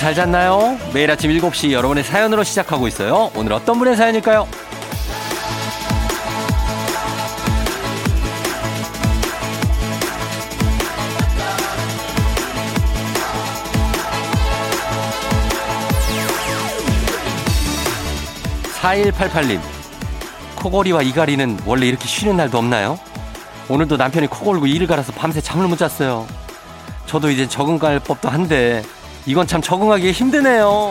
잘 잤나요? 매일 아침 7시 여러분의 사연으로 시작하고 있어요. 오늘 어떤 분의 사연일까요? 4188님, 코골이와 이갈이는 원래 이렇게 쉬는 날도 없나요? 오늘도 남편이 코골고 이를 갈아서 밤새 잠을 못 잤어요. 저도 이제 적응할 법도 한데, 이건 참 적응하기 힘드네요.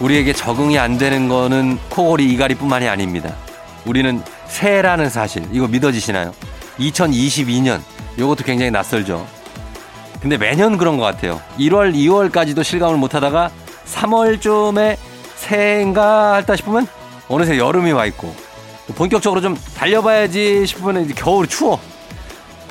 우리에게 적응이 안 되는 거는 코골이 이갈이뿐만이 아닙니다. 우리는 새해라는 사실 이거 믿어지시나요? 2022년 이것도 굉장히 낯설죠. 근데 매년 그런 것 같아요. 1월, 2월까지도 실감을 못하다가 3월쯤에 새해인가 할다 싶으면 어느새 여름이 와 있고 본격적으로 좀 달려봐야지 싶으면 이제 겨울이 추워.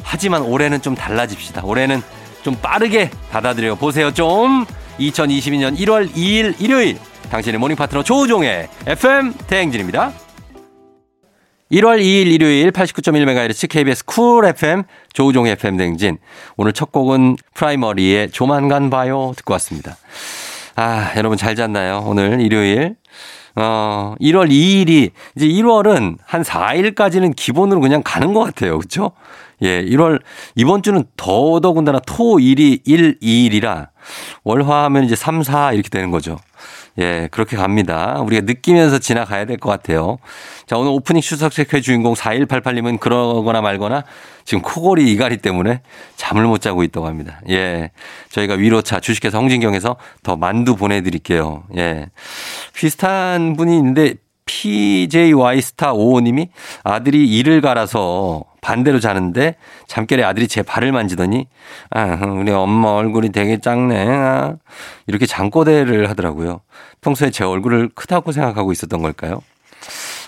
하지만 올해는 좀 달라집시다. 올해는 좀 빠르게 받아들여 보세요. 좀 2022년 1월 2일 일요일 당신의 morning 파트너 조우종의 FM 대행진입니다. 1월 2일 일요일 89.1MHz KBS Cool FM 조우종 FM 댕진. 오늘 첫 곡은 프라이머리의 조만간 봐요 듣고 왔습니다. 아, 여러분 잘 잤나요? 오늘 일요일. 어, 1월 2일이 이제 1월은 한 4일까지는 기본으로 그냥 가는 것 같아요. 그렇죠? 예, 1월 이번 주는 더더군다나 토, 일이 1, 2일이라 월화 하면 이제 3, 4 이렇게 되는 거죠. 예, 그렇게 갑니다. 우리가 느끼면서 지나가야 될 것 같아요. 자, 오늘 오프닝 추석체크의 주인공 4188님은 그러거나 말거나 지금 코골이 이갈이 때문에 잠을 못 자고 있다고 합니다. 예. 저희가 위로차 주식회사 홍진경에서 더 만두 보내드릴게요. 예. 비슷한 분이 있는데 PJY 스타 55님이 아들이 이를 갈아서 반대로 자는데 잠결에 아들이 제 발을 만지더니 아, 우리 엄마 얼굴이 되게 작네. 아. 이렇게 잠꼬대를 하더라고요. 평소에 제 얼굴을 크다고 생각하고 있었던 걸까요?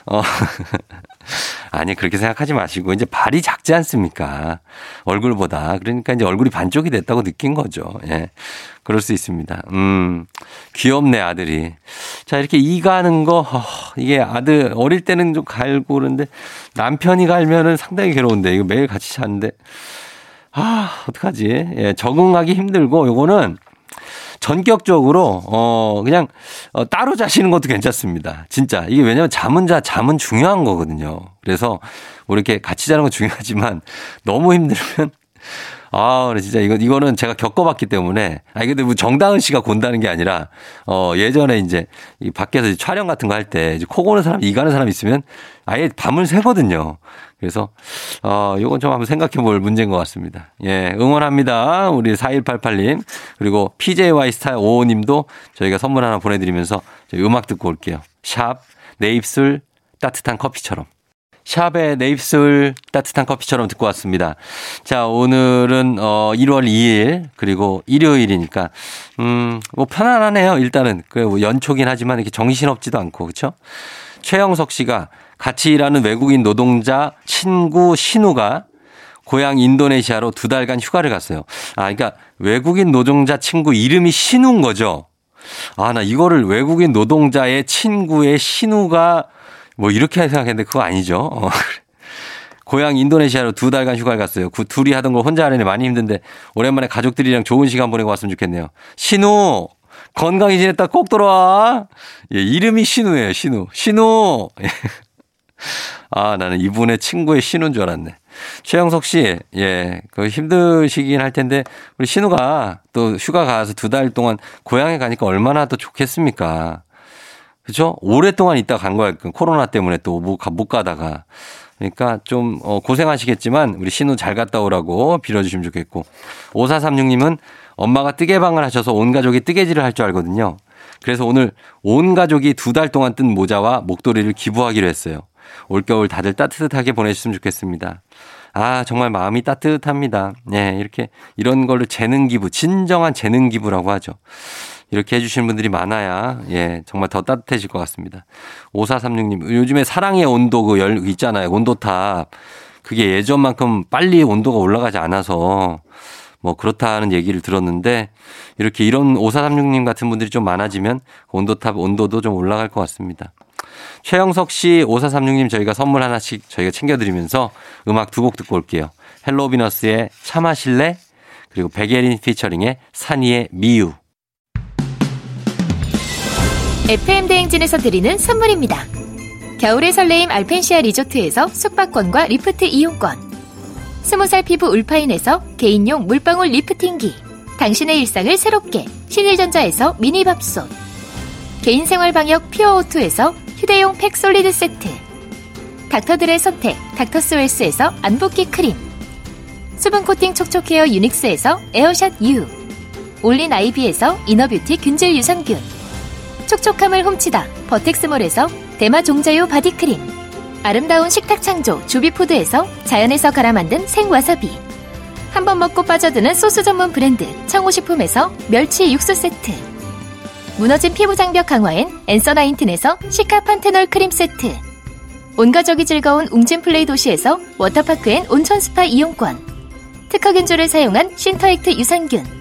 어, 아니, 그렇게 생각하지 마시고, 이제 발이 작지 않습니까? 얼굴보다. 그러니까 이제 얼굴이 반쪽이 됐다고 느낀 거죠. 예. 그럴 수 있습니다. 음, 귀엽네, 아들이. 자, 이렇게 이 가는 거, 어, 이게 아들, 어릴 때는 좀 갈고 그러는데, 남편이 갈면은 상당히 괴로운데, 이거 매일 같이 자는데, 아, 어떡하지? 예, 적응하기 힘들고, 요거는, 전격적으로 어 그냥 어, 따로 자시는 것도 괜찮습니다. 진짜 이게 왜냐하면 잠은 자 잠은 중요한 거거든요. 그래서 뭐 이렇게 같이 자는 건 중요하지만 너무 힘들면 아, 진짜 이거, 이거는 제가 겪어봤기 때문에. 아, 근데 뭐 정다은 씨가 곤다는 게 아니라, 어, 예전에 이제 이 밖에서 촬영 같은 거 할 때, 이제 코 고는 사람, 이 가는 사람 있으면 아예 밤을 새거든요. 그래서, 어, 요건 좀 한번 생각해 볼 문제인 것 같습니다. 예, 응원합니다. 우리 4188님. 그리고 PJY 스타 55님도 저희가 선물 하나 보내드리면서 음악 듣고 올게요. 샵, 내 입술 따뜻한 커피처럼. 샵의 내 입술 따뜻한 커피처럼 듣고 왔습니다. 자, 오늘은 어 1월 2일 그리고 일요일이니까 음뭐 편안하네요. 일단은 그뭐 연초긴 하지만 이렇게 정신없지도 않고 그렇죠? 최영석 씨가 같이 일하는 외국인 노동자 친구 신우가 고향 인도네시아로 두 달간 휴가를 갔어요. 아, 그러니까 외국인 노동자 친구 이름이 신우인 거죠. 아, 나 이거를 외국인 노동자의 친구의 신우가 뭐 이렇게 생각했는데 그거 아니죠. 어. 고향 인도네시아로 두 달간 휴가를 갔어요. 그 둘이 하던 걸 혼자 하려니 많이 힘든데 오랜만에 가족들이랑 좋은 시간 보내고 왔으면 좋겠네요. 신우 건강히 지냈다 꼭 돌아와. 예, 이름이 신우예요. 신우. 신우. 아 나는 이분의 친구의 신우인 줄 알았네. 최영석 씨, 예, 그 힘드시긴 할 텐데 우리 신우가 또 휴가 가서 두 달 동안 고향에 가니까 얼마나 더 좋겠습니까? 그죠? 오랫동안 있다 간 거야. 그 코로나 때문에 또못못 가다가. 그러니까 좀 어, 고생하시겠지만 우리 신우 잘 갔다 오라고 빌어주시면 좋겠고. 5436님은 엄마가 뜨개방을 하셔서 온 가족이 뜨개질을 할 줄 알거든요. 그래서 오늘 온 가족이 두 달 동안 뜬 모자와 목도리를 기부하기로 했어요. 올겨울 다들 따뜻하게 보내주시면 좋겠습니다. 아, 정말 마음이 따뜻합니다. 네, 이렇게 이런 걸로 재능 기부, 진정한 재능 기부라고 하죠. 이렇게 해주시는 분들이 많아야, 예, 정말 더 따뜻해질 것 같습니다. 5436님, 요즘에 사랑의 온도 그 열, 있잖아요. 온도탑. 그게 예전만큼 빨리 온도가 올라가지 않아서 뭐 그렇다는 얘기를 들었는데 이렇게 이런 5436님 같은 분들이 좀 많아지면 온도탑 온도도 좀 올라갈 것 같습니다. 최영석 씨, 5436님 저희가 선물 하나씩 저희가 챙겨드리면서 음악 두 곡 듣고 올게요. 헬로비너스의 차 마실래? 그리고 백예린 피처링의 산이의 미유. FM 대행진에서 드리는 선물입니다. 겨울의 설레임 알펜시아 리조트에서 숙박권과 리프트 이용권. 스무 살 피부 울파인에서 개인용 물방울 리프팅기. 당신의 일상을 새롭게 신일전자에서 미니밥솥. 개인생활 방역 퓨어오투에서 휴대용 팩 솔리드 세트. 닥터들의 선택 닥터스웰스에서 안붓기 크림. 수분 코팅 촉촉 헤어 유닉스에서 에어샷 U. 올린 아이비에서 inner beauty 균질 유산균. 촉촉함을 훔치다 버텍스몰에서 대마 종자유 바디크림. 아름다운 식탁 창조 주비푸드에서 자연에서 갈아 만든 생와사비. 한 번 먹고 빠져드는 소스 전문 브랜드 청호식품에서 멸치 육수 세트. 무너진 피부 장벽 강화엔 엔서 나인틴에서 시카 판테놀 크림 세트. 온 가족이 즐거운 웅진 플레이 도시에서 워터파크엔 온천 스파 이용권. 특허균조를 사용한 신터액트 유산균.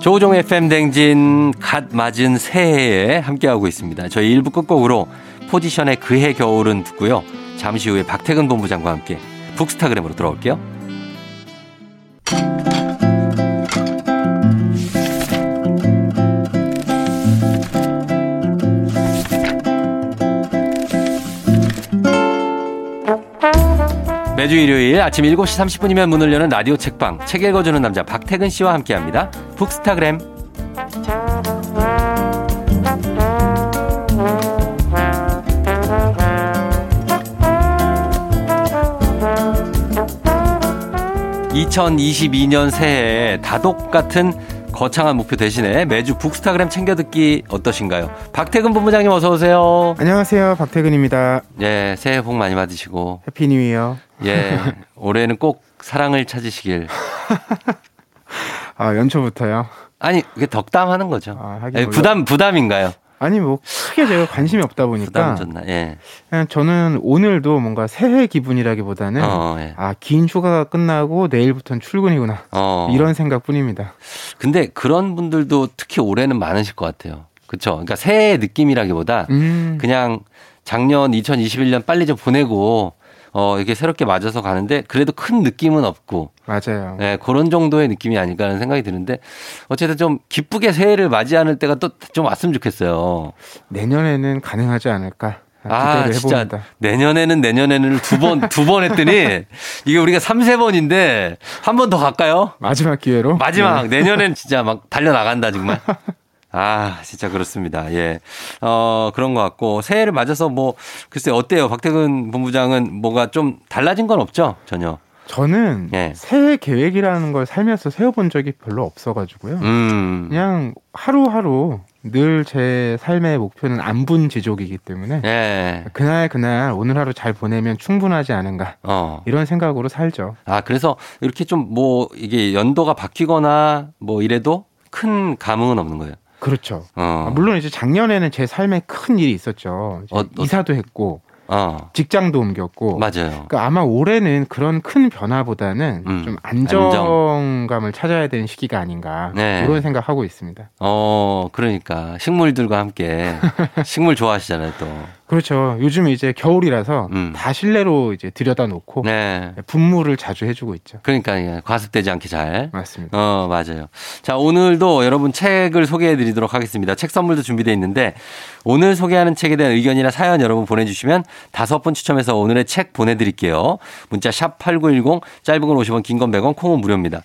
조우종 FM 댕진 갓 맞은 새해에 함께하고 있습니다. 저희 일부 끝곡으로 포지션의 그해 겨울은 듣고요. 잠시 후에 박태근 본부장과 함께 북스타그램으로 돌아올게요. 매주 일요일 아침 7시 30분이면 문을 여는 라디오 책방 책 읽어주는 남자 박태근 씨와 함께합니다. 북스타그램 (2022년) 새해에 다독 같은 거창한 목표 대신에 매주 북스타그램 챙겨 듣기 어떠신가요? 박태근 본부장님 어서 오세요. 안녕하세요. 박태근입니다. 예, 새해 복 많이 받으시고 Happy New Year. 예, 올해는 꼭 사랑을 찾으시길. 아, 연초부터요? 아니, 그게 덕담하는 거죠. 아, 하긴 아니, 몰라. 부담 부담인가요? 아니, 뭐, 크게 제가 관심이 없다 보니까. 예. 그냥 저는 오늘도 뭔가 새해 기분이라기보다는. 어, 예. 아, 긴 휴가가 끝나고 내일부터는 출근이구나. 어. 이런 생각 뿐입니다. 근데 그런 분들도 특히 올해는 많으실 것 같아요. 그렇죠. 그러니까 새해 느낌이라기보다 음. 그냥 작년 2021년 빨리 좀 보내고 어 이게 새롭게 맞아서 가는데 그래도 큰 느낌은 없고 맞아요. 예, 그런 정도의 느낌이 아닐까 하는 생각이 드는데 어쨌든 좀 기쁘게 새해를 맞이하는 때가 또 좀 왔으면 좋겠어요. 내년에는 가능하지 않을까. 아, 진짜 해봅니다. 내년에는 내년에는 두 번, 두 번 했더니 이게 우리가 3, 세 번인데 한 번 더 갈까요? 마지막 기회로. 마지막 네. 내년엔 진짜 막 달려 나간다 정말. 아, 진짜 그렇습니다. 예. 어, 그런 것 같고 새해를 맞아서 뭐 글쎄 어때요? 박태근 본부장은 뭐가 좀 달라진 건 없죠? 전혀. 저는 예. 새해 계획이라는 걸 살면서 세워본 적이 별로 없어가지고요. 음. 그냥 하루하루 늘 제 삶의 목표는 안분 지족이기 때문에 예. 그날 그날 오늘 하루 잘 보내면 충분하지 않은가 어. 이런 생각으로 살죠. 아, 그래서 이렇게 좀 뭐 이게 연도가 바뀌거나 뭐 이래도 큰 감흥은 없는 거예요. 그렇죠. 어. 아, 물론 이제 작년에는 제 삶에 큰 일이 있었죠. 어, 어. 이사도 했고 어. 직장도 옮겼고 맞아요. 그러니까 아마 올해는 그런 큰 변화보다는 음, 좀 안정감을 찾아야 되는 시기가 아닌가 네. 그런 생각하고 있습니다. 어, 그러니까 식물들과 함께 식물 좋아하시잖아요, 또. 그렇죠. 요즘 이제 겨울이라서 음. 다 실내로 이제 들여다 놓고 네. 분무를 자주 해주고 있죠. 그러니까 예, 과습되지 않게 잘. 맞습니다. 어, 맞아요. 자, 오늘도 여러분 책을 소개해 드리도록 하겠습니다. 책 선물도 준비되어 있는데 오늘 소개하는 책에 대한 의견이나 사연 여러분 보내주시면 다섯 분 추첨해서 오늘의 책 보내드릴게요. 문자 샵 8910 짧은 건 50원 긴 건 100원 콩은 무료입니다.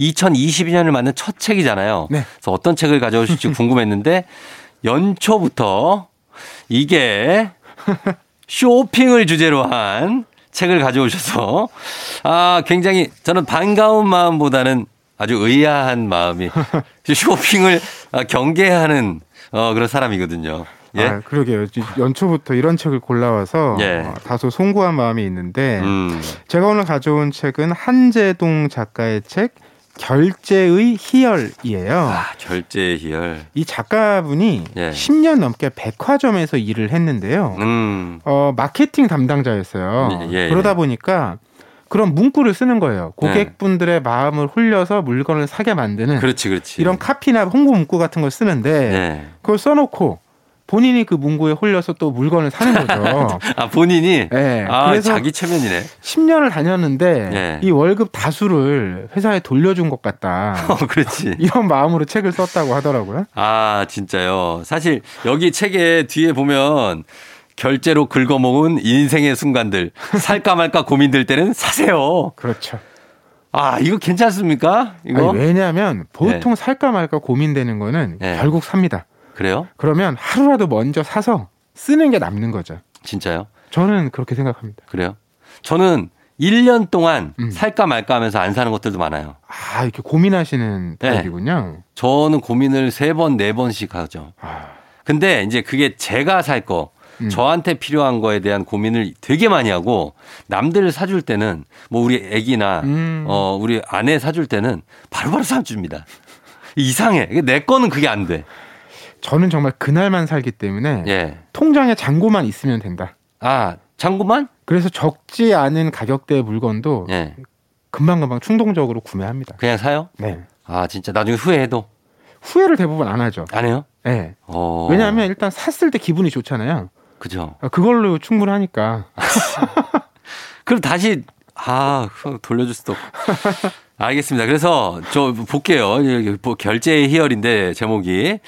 2022년을 맞는 첫 책이잖아요. 네. 그래서 어떤 책을 가져오실지 궁금했는데 연초부터 이게 쇼핑을 주제로 한 책을 가져오셔서 아 굉장히 저는 반가운 마음보다는 아주 의아한 마음이 쇼핑을 아, 경계하는 어, 그런 사람이거든요. 예. 아, 그러게요. 연초부터 이런 책을 골라와서 예. 어, 다소 송구한 마음이 있는데 음. 제가 오늘 가져온 책은 한재동 작가의 책 결제의 희열이에요. 아, 결제 희열. 이 작가분이 예. 10년 넘게 백화점에서 일을 했는데요. 음. 어, 마케팅 담당자였어요. 예, 예, 그러다 예. 보니까 그런 문구를 쓰는 거예요. 고객분들의 마음을 홀려서 물건을 사게 만드는 그렇지, 그렇지. 이런 카피나 홍보 문구 같은 걸 쓰는데 예. 그걸 써놓고 본인이 그 문구에 홀려서 또 물건을 사는 거죠. 아, 본인이 네, 아, 그래서 자기 체면이네. 10년을 다녔는데 예. 이 월급 다수를 회사에 돌려준 것 같다. 어, 그렇지. 이런 마음으로 책을 썼다고 하더라고요. 아, 진짜요. 사실 여기 책에 뒤에 보면 결제로 긁어먹은 인생의 순간들 살까 말까 고민될 때는 사세요. 그렇죠. 아, 이거 괜찮습니까? 이거? 아니, 왜냐하면 보통 살까 말까 고민되는 거는 네. 결국 삽니다. 그래요? 그러면 하루라도 먼저 사서 쓰는 게 남는 거죠. 진짜요? 저는 그렇게 생각합니다. 그래요? 저는 1년 동안 음. 살까 말까 하면서 안 사는 것들도 많아요. 아 이렇게 고민하시는 네. 타입이군요. 저는 고민을 세 번, 네 번씩 하죠. 아, 근데 이제 그게 제가 살 거, 음. 저한테 필요한 거에 대한 고민을 되게 많이 하고 남들 사줄 때는 뭐 우리 애기나 음. 어 우리 아내 사줄 때는 바로바로 사줍니다. 이상해. 내 거는 그게 안 돼. 저는 정말 그날만 살기 때문에 예. 통장에 잔고만 있으면 된다. 아 장구만? 그래서 적지 않은 가격대의 물건도 예. 금방금방 충동적으로 구매합니다. 그냥 사요? 네. 아 진짜 나중에 후회해도 후회를 대부분 안 하죠. 안 해요? 네. 어. 왜냐하면 일단 샀을 때 기분이 좋잖아요. 그죠. 그걸로 충분하니까. 그럼 다시 아 돌려줄 수도. 없고. 알겠습니다. 그래서 저 볼게요. 뭐 결제의 희열인데 제목이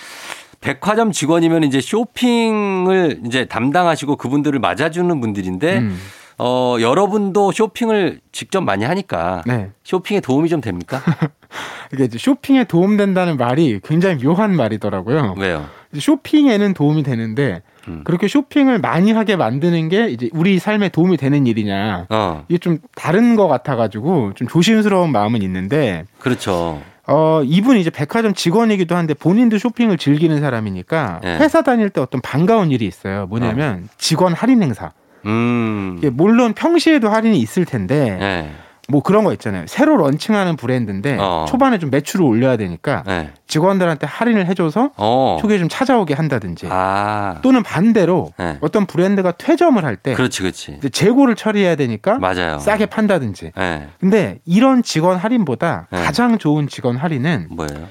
백화점 직원이면 이제 쇼핑을 이제 담당하시고 그분들을 맞아주는 분들인데 음. 어 여러분도 쇼핑을 직접 많이 하니까 네. 쇼핑에 도움이 좀 됩니까? 이게 쇼핑에 도움된다는 말이 굉장히 묘한 말이더라고요. 왜요? 쇼핑에는 도움이 되는데 음. 그렇게 쇼핑을 많이 하게 만드는 게 이제 우리 삶에 도움이 되는 일이냐 어 이게 좀 다른 것 같아가지고 좀 조심스러운 마음은 있는데 그렇죠. 어 이분이 이제 백화점 직원이기도 한데 본인도 쇼핑을 즐기는 사람이니까 네. 회사 다닐 때 어떤 반가운 일이 있어요. 뭐냐면 직원 할인 행사. 음. 물론 평시에도 할인이 있을 텐데 네. 뭐 그런 거 있잖아요. 새로 런칭하는 브랜드인데 어. 초반에 좀 매출을 올려야 되니까 네. 직원들한테 할인을 해줘서 어. 초기에 좀 찾아오게 한다든지 아. 또는 반대로 네. 어떤 브랜드가 퇴점을 할 때 그렇지, 그렇지. 재고를 처리해야 되니까 맞아요. 싸게 판다든지. 네. 근데 이런 직원 할인보다 네. 가장 좋은 직원 할인은 뭐예요?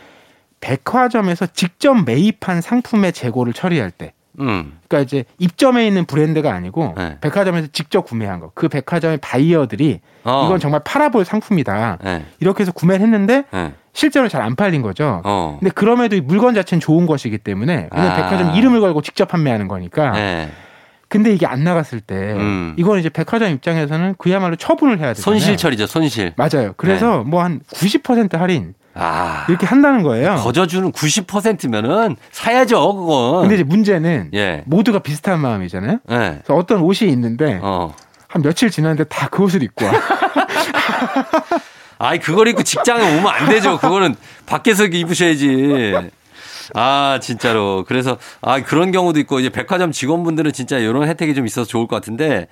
백화점에서 직접 매입한 상품의 재고를 처리할 때. 음. 그러니까 이제 입점해 있는 브랜드가 아니고 네. 백화점에서 직접 구매한 거. 그 백화점의 바이어들이 어. 이건 정말 팔아볼 상품이다. 네. 이렇게 해서 구매를 했는데 네. 실제로 잘 안 팔린 거죠. 어. 근데 그럼에도 이 물건 자체는 좋은 것이기 때문에 왜냐면 아. 백화점 이름을 걸고 직접 판매하는 거니까. 네. 근데 이게 안 나갔을 때 음. 이건 이제 백화점 입장에서는 그야말로 처분을 해야 되잖아요. 손실 처리죠, 손실. 맞아요. 그래서 네. 뭐한 90% 할인 아. 이렇게 한다는 거예요. 거저주는 90%면은 사야죠, 그건. 근데 이제 문제는 예. 모두가 비슷한 마음이잖아요. 예. 그래서 어떤 옷이 있는데 어. 한 며칠 지났는데 다 그 옷을 입고 와. 아이, 그걸 입고 직장에 오면 안 되죠. 그거는 밖에서 입으셔야지. 아, 진짜로. 그래서, 아, 그런 경우도 있고, 이제 백화점 직원분들은 진짜 이런 혜택이 좀 있어서 좋을 것 같은데,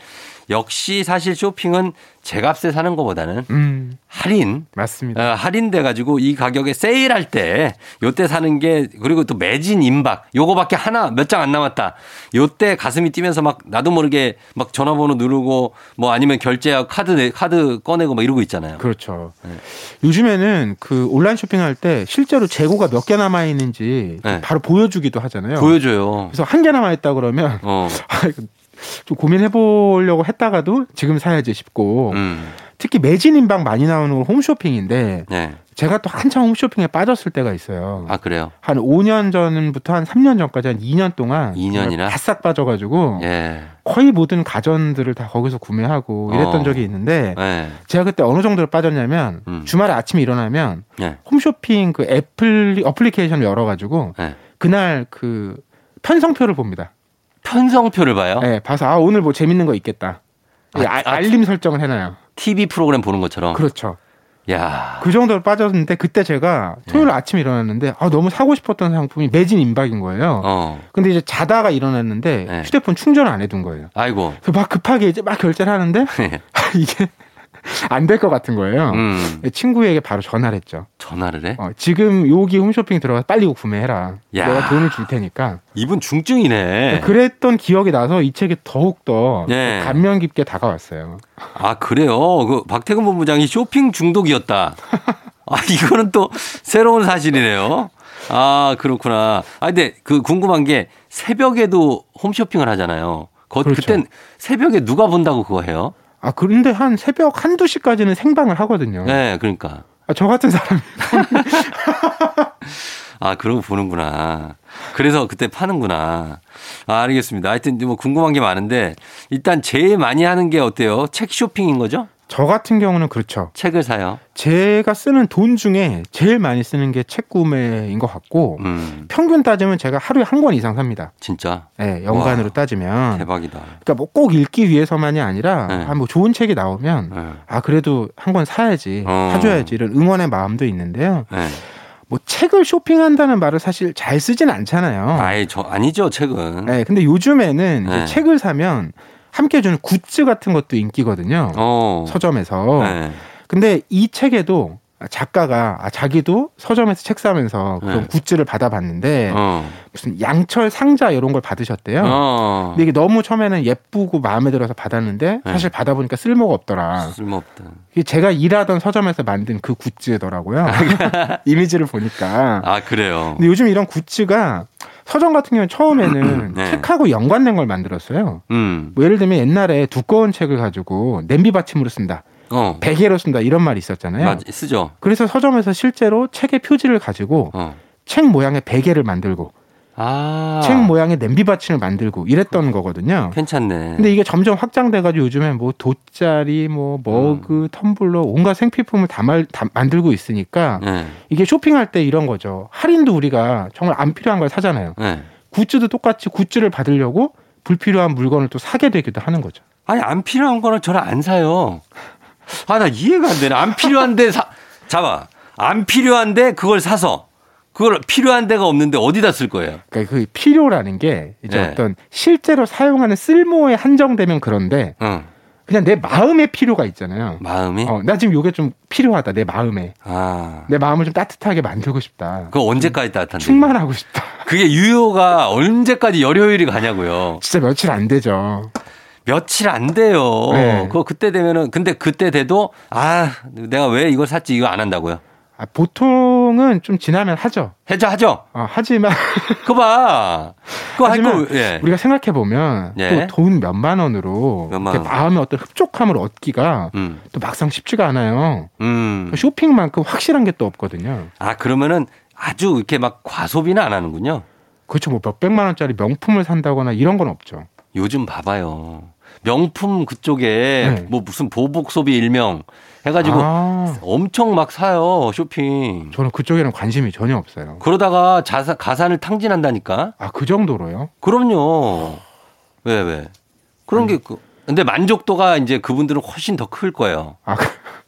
역시 사실 쇼핑은 제값에 사는 것보다는 음, 할인, 맞습니다. 어, 할인돼 가지고 이 가격에 세일할 때 요때 사는 게 그리고 또 매진 임박 요거밖에 하나 몇 장 안 남았다. 요때 가슴이 뛰면서 막 나도 모르게 막 전화번호 누르고 뭐 아니면 결제하고 카드 내- 카드 꺼내고 막 이러고 있잖아요. 그렇죠. 네. 요즘에는 그 온라인 쇼핑할 때 실제로 재고가 몇 개 남아 있는지 네. 바로 보여주기도 하잖아요. 보여줘요. 그래서 한 개 남아 있다 그러면 어. 좀 고민해 보려고 했다가도 지금 사야지 싶고 음. 특히 매진 임박 많이 나오는 건 홈쇼핑인데 네. 제가 또 한참 홈쇼핑에 빠졌을 때가 있어요. 아 그래요. 한 5년 전부터 한 3년 전까지 한 2년 동안 2년이나? 바싹 빠져가지고 예. 거의 모든 가전들을 다 거기서 구매하고 이랬던 어. 적이 있는데 예. 제가 그때 어느 정도로 빠졌냐면 음. 주말에 아침에 일어나면 예. 홈쇼핑 그 애플 어플리케이션을 열어가지고 예. 그날 그 편성표를 봅니다. 편성표를 봐요. 네, 봐서 아 오늘 뭐 재밌는 거 있겠다. 아, 예, 아, 아, 알림 설정을 해놔요. TV 프로그램 보는 것처럼. 그렇죠. 야. 그 정도로 빠졌는데 그때 제가 토요일 아침에 일어났는데 아 너무 사고 싶었던 상품이 매진 임박인 거예요. 어. 근데 이제 자다가 일어났는데 네. 휴대폰 충전을 안 해둔 거예요. 아이고. 그래서 막 급하게 이제 막 결제를 하는데 이게 안 될 것 같은 거예요. 음. 친구에게 바로 전화를 했죠. 전화를 해? 어, 지금 여기 홈쇼핑 들어가서 빨리 구매해라. 야. 내가 돈을 줄 테니까. 이분 중증이네. 그랬던 기억이 나서 이 책이 더욱더 네. 감명 깊게 다가왔어요. 아, 그래요? 그 박태근 본부장이 쇼핑 중독이었다. 아, 이거는 또 새로운 사실이네요. 아, 그렇구나. 아, 근데 그 궁금한 게 새벽에도 홈쇼핑을 하잖아요. 거, 그렇죠. 그땐 새벽에 누가 본다고 그거 해요? 아, 그런데 한 새벽 한두 시까지는 생방을 하거든요. 네, 그러니까. 아, 저 같은 사람이. 아, 그러고 보는구나. 그래서 그때 파는구나. 아, 알겠습니다. 하여튼 뭐 궁금한 게 많은데 일단 제일 많이 하는 게 어때요? 책 쇼핑인 거죠? 저 같은 경우는 그렇죠. 책을 사요. 제가 쓰는 돈 중에 제일 많이 쓰는 게 책 구매인 것 같고, 음, 평균 따지면 제가 하루에 한 권 이상 삽니다. 진짜 네, 연간으로 와, 따지면. 대박이다. 그러니까 뭐 꼭 읽기 위해서만이 아니라, 네. 아, 뭐 좋은 책이 나오면, 네. 아, 그래도 한 권 사야지, 어. 사줘야지, 이런 응원의 마음도 있는데요. 네. 뭐 책을 쇼핑한다는 말을 사실 잘 쓰진 않잖아요. 아이, 저 아니죠, 책은. 네, 근데 요즘에는 네. 책을 사면 함께 주는 굿즈 같은 것도 인기거든요. 어. 서점에서. 네. 근데 이 책에도 작가가 아, 자기도 서점에서 책 사면서 그런 네. 굿즈를 받아봤는데 어. 무슨 양철 상자 이런 걸 받으셨대요. 어. 근데 이게 너무 처음에는 예쁘고 마음에 들어서 받았는데 네. 사실 받아보니까 쓸모가 없더라. 쓸모없다. 이게 제가 일하던 서점에서 만든 그 굿즈더라고요. 이미지를 보니까. 아, 그래요. 근데 요즘 이런 굿즈가 서점 같은 경우는 처음에는 네. 책하고 연관된 걸 만들었어요. 음. 뭐 예를 들면 옛날에 두꺼운 책을 가지고 냄비 받침으로 쓴다, 어. 베개로 쓴다 이런 말이 있었잖아요. 맞, 쓰죠. 그래서 서점에서 실제로 책의 표지를 가지고 어. 책 모양의 베개를 만들고 아. 책 모양의 냄비 받침을 만들고 이랬던 거거든요. 괜찮네. 근데 이게 점점 확장돼가지고 요즘에 뭐 돗자리, 뭐 머그, 텀블러 온갖 생필품을 다, 말, 다 만들고 있으니까 네. 이게 쇼핑할 때 이런 거죠. 할인도 우리가 정말 안 필요한 걸 사잖아요. 네. 굿즈도 똑같이 굿즈를 받으려고 불필요한 물건을 또 사게 되기도 하는 거죠. 아니, 안 필요한 거는 저는 안 사요. 아, 나 이해가 안 되네. 안 필요한데 사, 잡아. 안 필요한데 그걸 사서. 그걸 필요한 데가 없는데 어디다 쓸 거예요? 그러니까 그 필요라는 게 이제 네. 어떤 실제로 사용하는 쓸모에 한정되면 그런데 응. 그냥 내 마음의 필요가 있잖아요. 마음이? 어, 나 지금 요게 좀 필요하다. 내 마음에. 아. 내 마음을 좀 따뜻하게 만들고 싶다. 그거 언제까지 따뜻한데? 충만하고 싶다. 그게 유효가 언제까지 열효율이 가냐고요. 진짜 며칠 안 되죠. 며칠 안 돼요. 네. 그거 그때 되면은 근데 그때 돼도 아 내가 왜 이걸 샀지 이거 안 한다고요. 아, 보통은 좀 지나면 하죠. 해줘 하죠. 어, 하지만 그거 봐. 그거 하지만 할거 예. 우리가 생각해 보면 예. 또돈 몇만 원으로 몇만 원. 마음의 어떤 흡족함을 얻기가 음. 또 막상 쉽지가 않아요. 음. 쇼핑만큼 확실한 게 또 없거든요. 아 그러면은 아주 이렇게 막 과소비는 안 하는군요. 그렇죠. 뭐 몇백만 원짜리 명품을 산다거나 이런 건 없죠. 요즘 봐봐요. 명품 그쪽에 네. 뭐 무슨 보복 소비 일명 해가지고 아, 엄청 막 사요 쇼핑. 저는 그쪽에는 관심이 전혀 없어요. 그러다가 자사, 가산을 탕진한다니까. 아, 그 정도로요? 그럼요. 왜, 왜? 그런 게, 그, 근데 만족도가 이제 그분들은 훨씬 더 클 거예요. 아,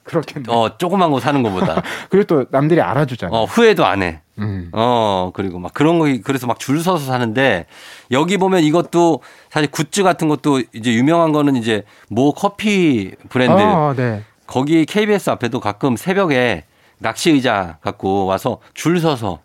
그- 그렇겠네. 어, 조그만 거 사는 것보다. 그리고 또 남들이 알아주잖아. 어, 후회도 안 해. 음. 어, 그리고 막 그런 거, 그래서 막 줄 서서 사는데 여기 보면 이것도 사실 굿즈 같은 것도 이제 유명한 거는 이제 모 커피 브랜드 아, 네. 거기 KBS 앞에도 가끔 새벽에 낚시 의자 갖고 와서 줄 서서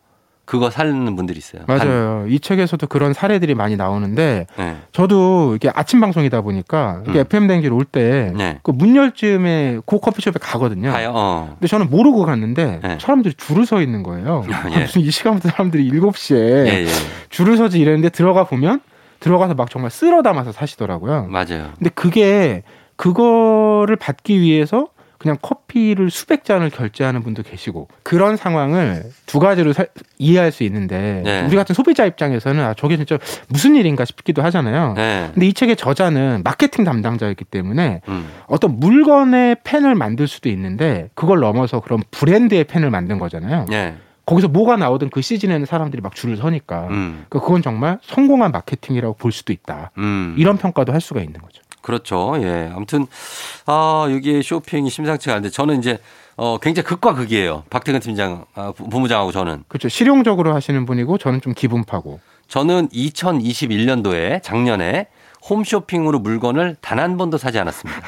그거 사는 분들이 있어요. 맞아요. 이 책에서도 그런 사례들이 많이 나오는데 한- 네. 저도 이게 아침 방송이다 보니까 이게 음. FM 댕지를 올때 네. 그문 열쯤에 그 커피숍에 가거든요. 가요. 어. 근데 저는 모르고 갔는데 네. 사람들이 줄을 서 있는 거예요. 예. 무슨 이 시간부터 사람들이 7시에 예, 예. 줄을 서지 이랬는데 들어가 보면 들어가서 막 정말 쓸어 담아서 사시더라고요. 맞아요. 근데 그게 그거를 받기 위해서 그냥 커피를 수백 잔을 결제하는 분도 계시고 그런 상황을 두 가지로 사- 이해할 수 있는데 네. 우리 같은 소비자 입장에서는 아 저게 진짜 무슨 일인가 싶기도 하잖아요. 네. 근데 이 책의 저자는 마케팅 담당자였기 때문에 음. 어떤 물건의 펜을 만들 수도 있는데 그걸 넘어서 그런 브랜드의 펜을 만든 거잖아요. 예. 거기서 뭐가 나오든 그 시즌에는 사람들이 막 줄을 서니까 음. 그러니까 그건 정말 성공한 마케팅이라고 볼 수도 있다. 음. 이런 평가도 할 수가 있는 거죠. 그렇죠. 예. 아무튼 아, 여기에 쇼핑이 심상치가 않은데 저는 이제 어, 굉장히 극과 극이에요. 박태근 팀장, 아, 부- 부무장하고 저는. 그렇죠. 실용적으로 하시는 분이고 저는 좀 기분 파고. 저는 2021년도에 작년에 홈쇼핑으로 물건을 단 한 번도 사지 않았습니다.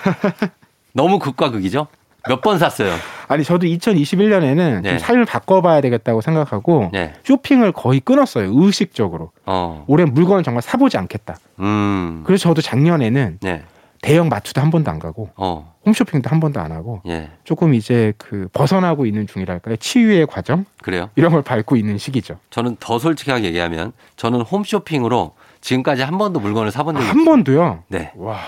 너무 극과 극이죠? 몇 번 샀어요. 아니 저도 2021년에는 네. 좀 삶을 바꿔봐야 되겠다고 생각하고 네. 쇼핑을 거의 끊었어요. 의식적으로. 어. 올해 물건을 정말 사보지 않겠다. 음. 그래서 저도 작년에는 네. 대형 마트도 한 번도 안 가고 어. 홈쇼핑도 한 번도 안 하고 예. 조금 이제 그 벗어나고 있는 중이랄까요. 치유의 과정 그래요. 이런 걸 밟고 있는 시기죠. 저는 더 솔직하게 얘기하면 저는 홈쇼핑으로 지금까지 한 번도 물건을 사본 적이 아, 한 번도요. 네. 와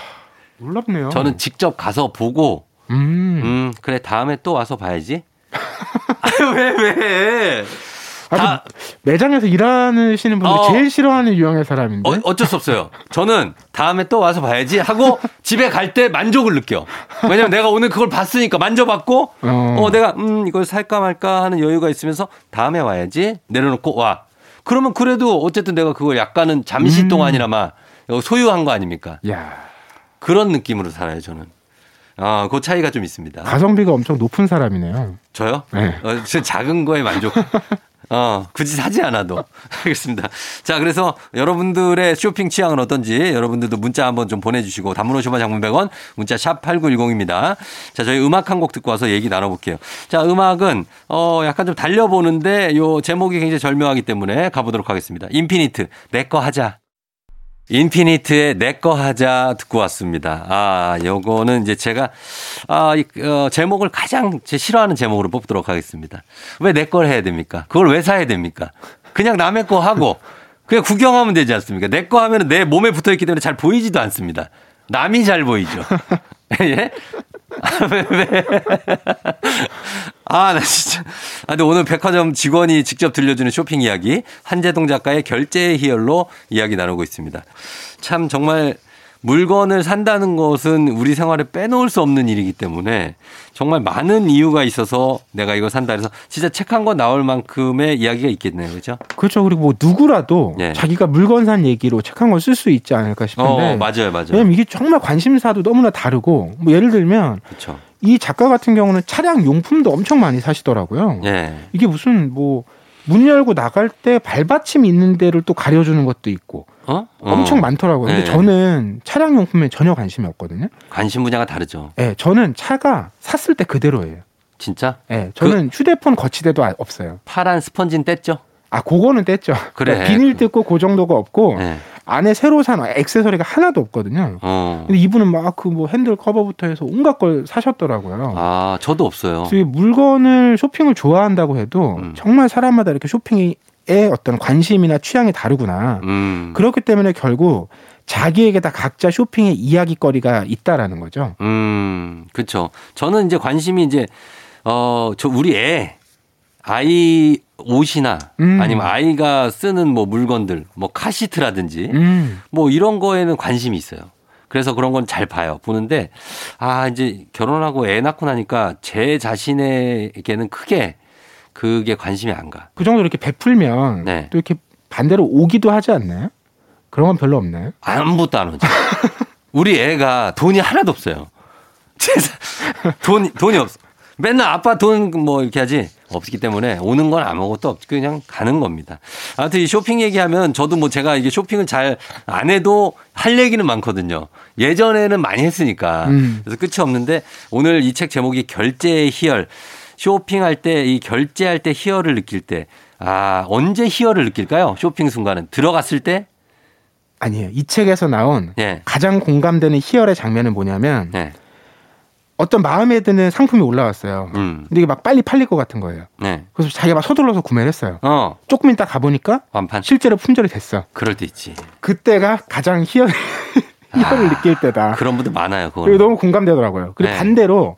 놀랍네요. 저는 직접 가서 보고 음. 음, 그래 다음에 또 와서 봐야지. 아유, 왜 왜? 아주 다- 매장에서 일하시는 분들이 어. 제일 싫어하는 유형의 사람인데. 어, 어쩔 수 없어요. 저는 다음에 또 와서 봐야지 하고 집에 갈 때 만족을 느껴. 왜냐면 내가 오늘 그걸 봤으니까 만져봤고 어. 어, 내가 음 이걸 살까 말까 하는 여유가 있으면서 다음에 와야지 내려놓고 와. 그러면 그래도 어쨌든 내가 그걸 약간은 잠시 음. 동안이나마 소유한 거 아닙니까? 야 그런 느낌으로 살아요 저는. 아, 그 차이가 좀 있습니다. 가성비가 엄청 높은 사람이네요. 저요? 네. 어, 저 작은 거에 만족. 어, 굳이 사지 않아도. 알겠습니다. 자, 그래서 여러분들의 쇼핑 취향은 어떤지 여러분들도 문자 한번 좀 보내주시고 단문 50원 장문 100원 문자 샵 8910입니다. 자, 저희 음악 한 곡 듣고 와서 얘기 나눠볼게요. 자, 음악은 어, 약간 좀 달려보는데 요 제목이 굉장히 절묘하기 때문에 가보도록 하겠습니다. 인피니트, 내 거 하자. 인피니트의 내거 하자 듣고 왔습니다. 아, 요거는 이제 제가, 아, 이, 어, 제목을 가장 제 싫어하는 제목으로 뽑도록 하겠습니다. 왜 내 걸 해야 됩니까? 그걸 왜 사야 됩니까? 그냥 남의 거 하고, 그냥 구경하면 되지 않습니까? 내 거 하면 내 몸에 붙어 있기 때문에 잘 보이지도 않습니다. 남이 잘 보이죠. 예? 아, 왜, 왜? 아, 나 진짜. 아, 근데 오늘 백화점 직원이 직접 들려주는 쇼핑 이야기, 한재동 작가의 결제의 희열로 이야기 나누고 있습니다. 참 정말 물건을 산다는 것은 우리 생활에 빼놓을 수 없는 일이기 때문에 정말 많은 이유가 있어서 내가 이거 산다 해서 진짜 책 한 권 나올 만큼의 이야기가 있겠네요. 그죠? 그렇죠. 그리고 뭐 누구라도 예. 자기가 물건 산 얘기로 책 한 권 쓸 수 있지 않을까 싶은데. 어, 맞아요, 맞아요. 왜냐면 이게 정말 관심사도 너무나 다르고 뭐 예를 들면 그렇죠. 이 작가 같은 경우는 차량 용품도 엄청 많이 사시더라고요. 예. 이게 무슨 뭐 문 열고 나갈 때 발받침 있는 데를 또 가려주는 것도 있고 어? 엄청 어. 많더라고요. 근데 네. 저는 차량 용품에 전혀 관심이 없거든요. 관심 분야가 다르죠. 예, 저는 차가 샀을 때 그대로예요. 진짜? 예, 저는 휴대폰 거치대도 아- 없어요. 파란 스펀지는 뗐죠? 아, 그거는 뗐죠. 그래. 그러니까 비닐 뜯고 그 정도가 없고 예. 안에 새로 산 액세서리가 하나도 없거든요. 어. 근데 이분은 막 그 뭐 핸들 커버부터 해서 온갖 걸 사셨더라고요. 아, 저도 없어요. 그래서 물건을 쇼핑을 좋아한다고 해도 음. 정말 사람마다 이렇게 쇼핑의 어떤 관심이나 취향이 다르구나. 음. 그렇기 때문에 결국 자기에게 다 각자 쇼핑의 이야기거리가 있다라는 거죠. 음, 그쵸. 저는 이제 관심이 이제, 어, 저 우리 애, 아이 옷이나 음. 아니면 아이가 쓰는 뭐 물건들, 뭐 카시트라든지 음. 뭐 이런 거에는 관심이 있어요. 그래서 그런 건 잘 봐요. 보는데, 아, 이제 결혼하고 애 낳고 나니까 제 자신에게는 크게 그게 관심이 안 가. 그 정도 이렇게 베풀면 네. 또 이렇게 반대로 오기도 하지 않나요? 그런 건 별로 없나요? 아무것도 안 오죠. 우리 애가 돈이 하나도 없어요. 돈, 돈이 없어. 맨날 아빠 돈 뭐 이렇게 하지 없기 때문에 오는 건 아무것도 없 그냥 가는 겁니다. 아무튼 이 쇼핑 얘기하면 저도 뭐 제가 이게 쇼핑을 잘 안 해도 할 얘기는 많거든요. 예전에는 많이 했으니까 음. 그래서 끝이 없는데 오늘 이 책 제목이 결제의 희열. 쇼핑할 때 이 결제할 때 희열을 느낄 때 아, 언제 희열을 느낄까요? 쇼핑 순간은 들어갔을 때? 아니에요. 이 책에서 나온 예. 가장 공감되는 희열의 장면은 뭐냐면 네. 어떤 마음에 드는 상품이 올라왔어요. 음. 근데 이게 막 빨리 팔릴 것 같은 거예요. 네. 그래서 자기가 막 서둘러서 구매를 했어요. 어. 조금 있다 가보니까 완판. 실제로 품절이 됐어. 그럴 때 있지. 그때가 가장 희열, 희열을 느낄 때다. 그런 분들 많아요. 그거. 너무 공감되더라고요. 그리고 네. 반대로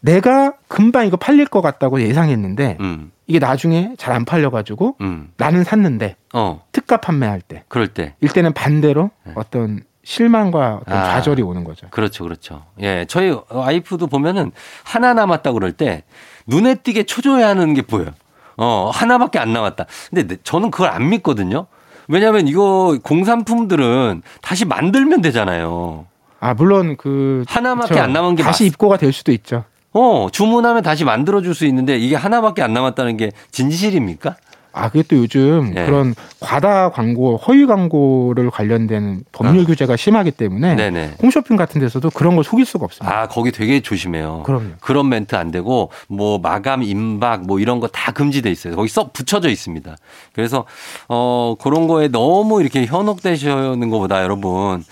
내가 금방 이거 팔릴 것 같다고 예상했는데 음. 이게 나중에 잘 안 팔려가지고 음. 나는 샀는데 어. 특가 판매할 때 그럴 때. 일때는 반대로 네. 어떤 실망과 어떤 아. 좌절이 오는 거죠. 그렇죠, 그렇죠. 예, 저희 와이프도 보면은 하나 남았다 그럴 때 눈에 띄게 초조해하는 게 보여요. 어, 하나밖에 안 남았다. 근데 내- 저는 그걸 안 믿거든요. 왜냐하면 이거 공산품들은 다시 만들면 되잖아요. 아 물론 그 하나밖에 그쵸. 안 남은 게 다시 맞- 입고가 될 수도 있죠. 어, 주문하면 다시 만들어 줄 수 있는데 이게 하나밖에 안 남았다는 게 진실입니까? 아 그게 또 요즘 네. 그런 과다 광고, 허위 광고를 관련된 법률 어. 규제가 심하기 때문에 네네. 홈쇼핑 같은 데서도 그런 걸 속일 수가 없습니다. 아, 거기 되게 조심해요. 그럼요. 그런 멘트 안 되고 뭐 마감 임박 뭐 이런 거 다 금지돼 있어요. 거기 썩 붙여져 있습니다. 그래서 어 그런 거에 너무 이렇게 현혹되시는 것보다 여러분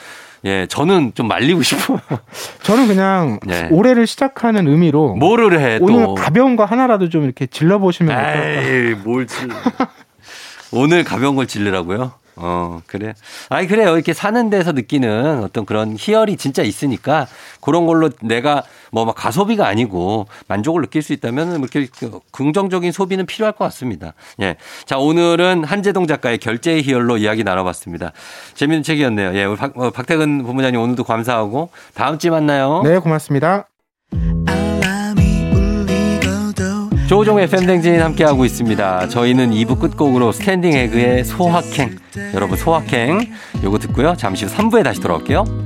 예, 저는 좀 말리고 싶어요. 저는 그냥 네. 올해를 시작하는 의미로 뭐를 해 또. 오늘 가벼운 거 하나라도 좀 이렇게 질러 보시면? 에이, 뭘 질. 오늘 가벼운 걸 질르라고요? 어, 그래. 아니, 그래요. 이렇게 사는 데서 느끼는 어떤 그런 희열이 진짜 있으니까 그런 걸로 내가 뭐 막 가소비가 아니고 만족을 느낄 수 있다면 이렇게 그 긍정적인 소비는 필요할 것 같습니다. 예. 자, 오늘은 한재동 작가의 결제의 희열로 이야기 나눠봤습니다. 재밌는 책이었네요. 예. 박, 어, 박태근 본부장님 오늘도 감사하고 다음 주에 만나요. 네, 고맙습니다. 조종의 FM댕진 함께하고 있습니다. 저희는 2부 끝곡으로 스탠딩 에그의 소확행. 여러분, 소확행. 요거 듣고요. 잠시 후 3부에 다시 돌아올게요.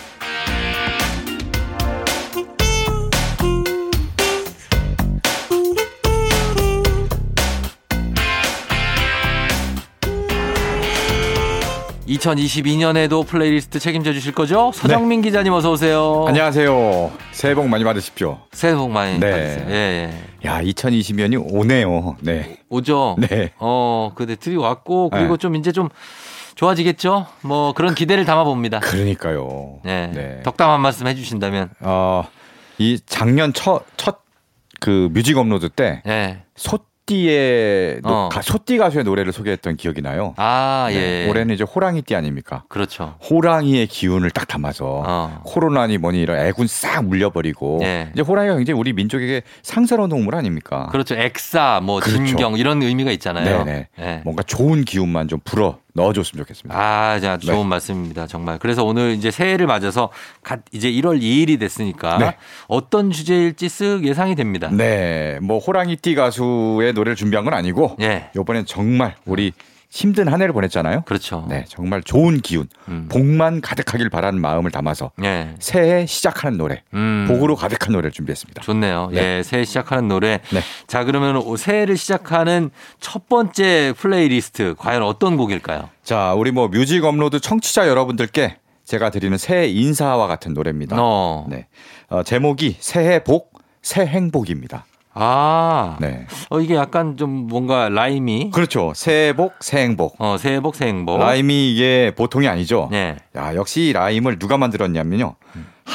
(2022년에도) 플레이리스트 책임져 주실 거죠 서정민 기자님 어서 오세요 안녕하세요. 새해 복 많이 받으십시오. 새해 복 많이 네. 받으세요 예, 예. 야, 2020년이 오네요. 네. 오죠 네. 어 근데 들이왔고 그리고 네. 좀 이제 좀 좋아지겠죠 뭐 그런 기대를 담아 봅니다 그러니까요. 네. 덕담 한 말씀 해 주신다면. 어, 이 작년 첫, 첫 그 뮤직 업로드 때 네. 소띠의, 노- 어. 가- 소띠 가수의 노래를 소개했던 기억이 나요. 아, 네. 예. 올해는 이제 호랑이띠 아닙니까? 그렇죠. 호랑이의 기운을 딱 담아서 어. 코로나니 뭐니 이런 액운 싹 물려버리고 네. 이제 호랑이가 굉장히 우리 민족에게 상서로운 동물 아닙니까? 그렇죠. 엑사, 뭐, 그렇죠. 진경, 이런 의미가 있잖아요. 네네. 네. 뭔가 좋은 기운만 좀 불어 넣어줬으면 좋겠습니다. 아, 자, 좋은 네. 말씀입니다. 정말. 그래서 오늘 이제 새해를 맞아서 갓 이제 1월 2일이 됐으니까 네. 어떤 주제일지 쓱 예상이 됩니다. 네, 뭐 호랑이띠 가수의 노래를 준비한 건 아니고 예. 요번엔 정말 우리 힘든 한 해를 보냈잖아요. 그렇죠. 네, 정말 좋은 기운, 음. 복만 가득하길 바라는 마음을 담아서 예. 새해 시작하는 노래, 음. 복으로 가득한 노래를 준비했습니다. 좋네요. 네. 예, 새해 시작하는 노래. 네. 자, 그러면 새해를 시작하는 첫 번째 플레이리스트 과연 어떤 곡일까요? 자, 우리 뭐 뮤직 업로드 청취자 여러분들께 제가 드리는 새해 인사와 같은 노래입니다. 어. 네, 어, 제목이 새해 복, 새 행복입니다. 아. 네, 어, 이게 약간 좀 뭔가 라임이. 그렇죠. 새해 복, 새 행복. 어, 새해 복, 새해 행복. 라임이 이게 보통이 아니죠. 네. 야, 역시 이 라임을 누가 만들었냐면요.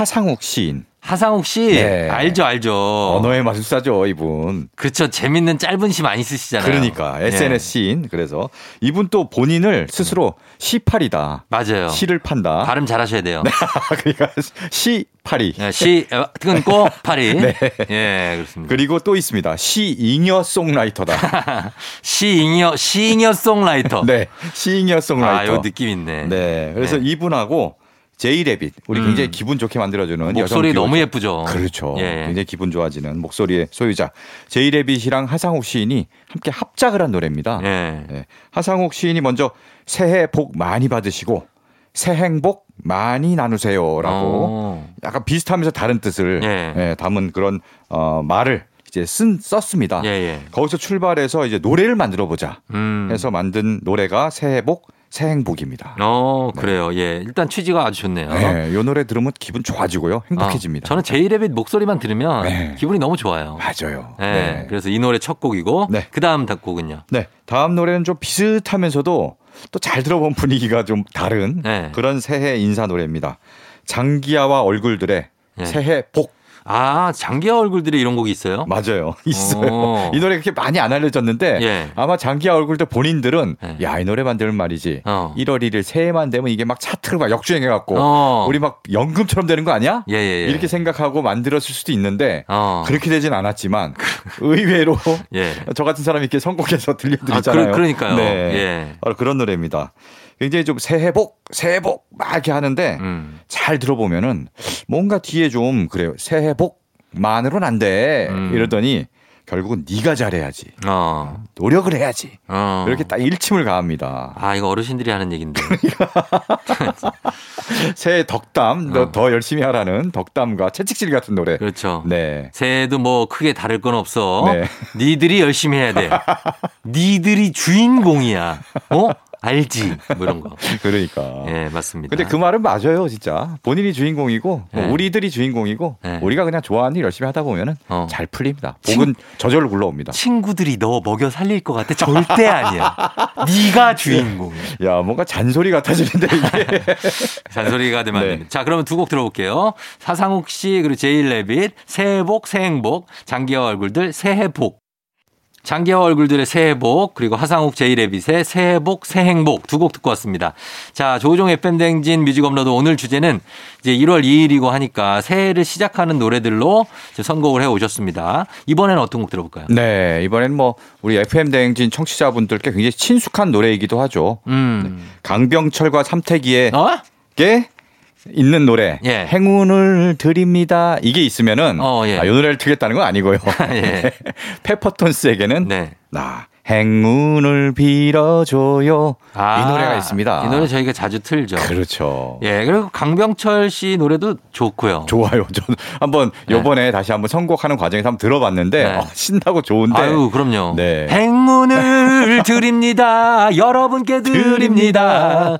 하상욱 시인. 하상욱 씨 네. 알죠 알죠. 언어의 마술사죠, 이분. 그쵸 재밌는 짧은 시 많이 쓰시잖아요. 그러니까 예. SNS 시인. 그래서 이분 또 본인을 스스로 시파리다. 맞아요. 시를 판다. 발음 잘하셔야 돼요. 그러니까 시파리. 예, 시 어, 끊고 파리. 네. 예 그렇습니다. 그리고 또 있습니다. 시잉여 송라이터다. 시잉여 시잉여 송라이터. 네. 시잉여 아, 송라이터. 요 느낌 있네. 네. 그래서 네. 이분하고 제이레빗 우리 음. 굉장히 기분 좋게 만들어주는 목소리 너무. 예쁘죠. 그렇죠. 예. 굉장히 기분 좋아지는 목소리의 소유자 제이레빗이랑 하상욱 시인이 함께 합작을 한 노래입니다. 예. 네. 하상욱 시인이 먼저 새해 복 많이 받으시고 새 행복 많이 나누세요라고 어. 약간 비슷하면서 다른 뜻을 예. 예, 담은 그런 어, 말을 이제 쓴 썼습니다. 예, 예. 거기서 출발해서 이제 노래를 만들어 보자 음. 해서 만든 노래가 새해 복 새 행복입니다. 어, 그래요. 예. 일단 취지가 아주 좋네요. 네, 이 노래 들으면 기분 좋아지고요. 행복해집니다. 어, 저는 제이레빗 목소리만 들으면 네. 기분이 너무 좋아요. 맞아요. 네. 네. 그래서 이 노래 첫 곡이고 네. 그 다음 곡은요. 네. 다음 노래는 좀 비슷하면서도 또 잘 들어본 분위기가 좀 다른 네. 그런 새해 인사 노래입니다. 장기야와 얼굴들의 네. 새해 복. 아, 장기하 얼굴들이 이런 곡이 있어요? 맞아요. 있어요. 오. 이 노래 그렇게 많이 안 알려졌는데 예. 아마 장기야 얼굴들 본인들은 예. 야, 이 노래 만들면 말이지. 어. 1월 1일 새해만 되면 이게 막 차트로 막 역주행해 갖고 어. 우리 막 연금처럼 되는 거 아니야? 예, 예, 예. 이렇게 생각하고 만들었을 수도 있는데 어. 그렇게 되진 않았지만 의외로 예. 저 같은 사람이 이렇게 선곡해서 아, 들려드리잖아요. 그, 그러니까요. 네. 예. 바로 그런 노래입니다. 굉장히 좀 새해 복, 새해 복 막 이렇게 하는데 음. 잘 들어보면은 뭔가 뒤에 좀 그래요. 새해 복만으로는 안 돼. 음. 이러더니 결국은 네가 잘해야지. 어. 노력을 해야지. 어. 이렇게 딱 일침을 가합니다. 아, 이거 어르신들이 하는 얘긴데. 새해 덕담, 너 어. 더 열심히 하라는 덕담과 채찍질 같은 노래. 그렇죠. 네. 새해도 뭐 크게 다를 건 없어. 네. 니들이 열심히 해야 돼. 니들이 주인공이야. 어? 알지? 뭐 이런 거. 그러니까. 예, 맞습니다. 근데 그 말은 맞아요, 진짜. 본인이 주인공이고 뭐 네. 우리들이 주인공이고 네. 우리가 그냥 좋아하는 일 열심히 하다 보면은 어. 잘 풀립니다. 복은 저절로 굴러옵니다. 친구들이 너 먹여 살릴 것 같아? 절대 아니야. 네가 주인공이야. 야, 뭔가 잔소리 같아지는데 이게. 잔소리가 되면 안 네. 됩니다. 자, 그러면 두 곡 들어볼게요. 하상욱 씨, 그리고 제이레빗, 새해 복, 새행복, 장기하 얼굴들, 새해 복. 장기하 얼굴들의 새해 복, 그리고 하상욱 제이레빗의 새해 복, 새행복 두 곡 듣고 왔습니다. 자, 조우종 FM대행진 뮤직 업로드 오늘 주제는 이제 1월 2일이고 하니까 새해를 시작하는 노래들로 선곡을 해 오셨습니다. 이번에는 어떤 곡 들어볼까요? 네, 이번엔 뭐 우리 FM 대행진 청취자분들께 굉장히 친숙한 노래이기도 하죠. 음. 강병철과 삼태기의 어? 게 있는 노래 예. 행운을 드립니다. 이게 있으면은 어, 예. 아, 이 노래를 틀겠다는 건 아니고요. 예. 페퍼톤스에게는 네. 나 행운을 빌어줘요. 아, 이 노래가 있습니다. 이 노래 저희가 자주 틀죠. 그렇죠. 예, 그리고 강병철 씨 노래도 좋고요. 좋아요. 저는 한번 네. 요번에 다시 한번 선곡하는 과정에서 한번 들어봤는데 네. 어, 신나고 좋은데 아유, 그럼요. 네. 행운을 드립니다. 여러분께 드립니다.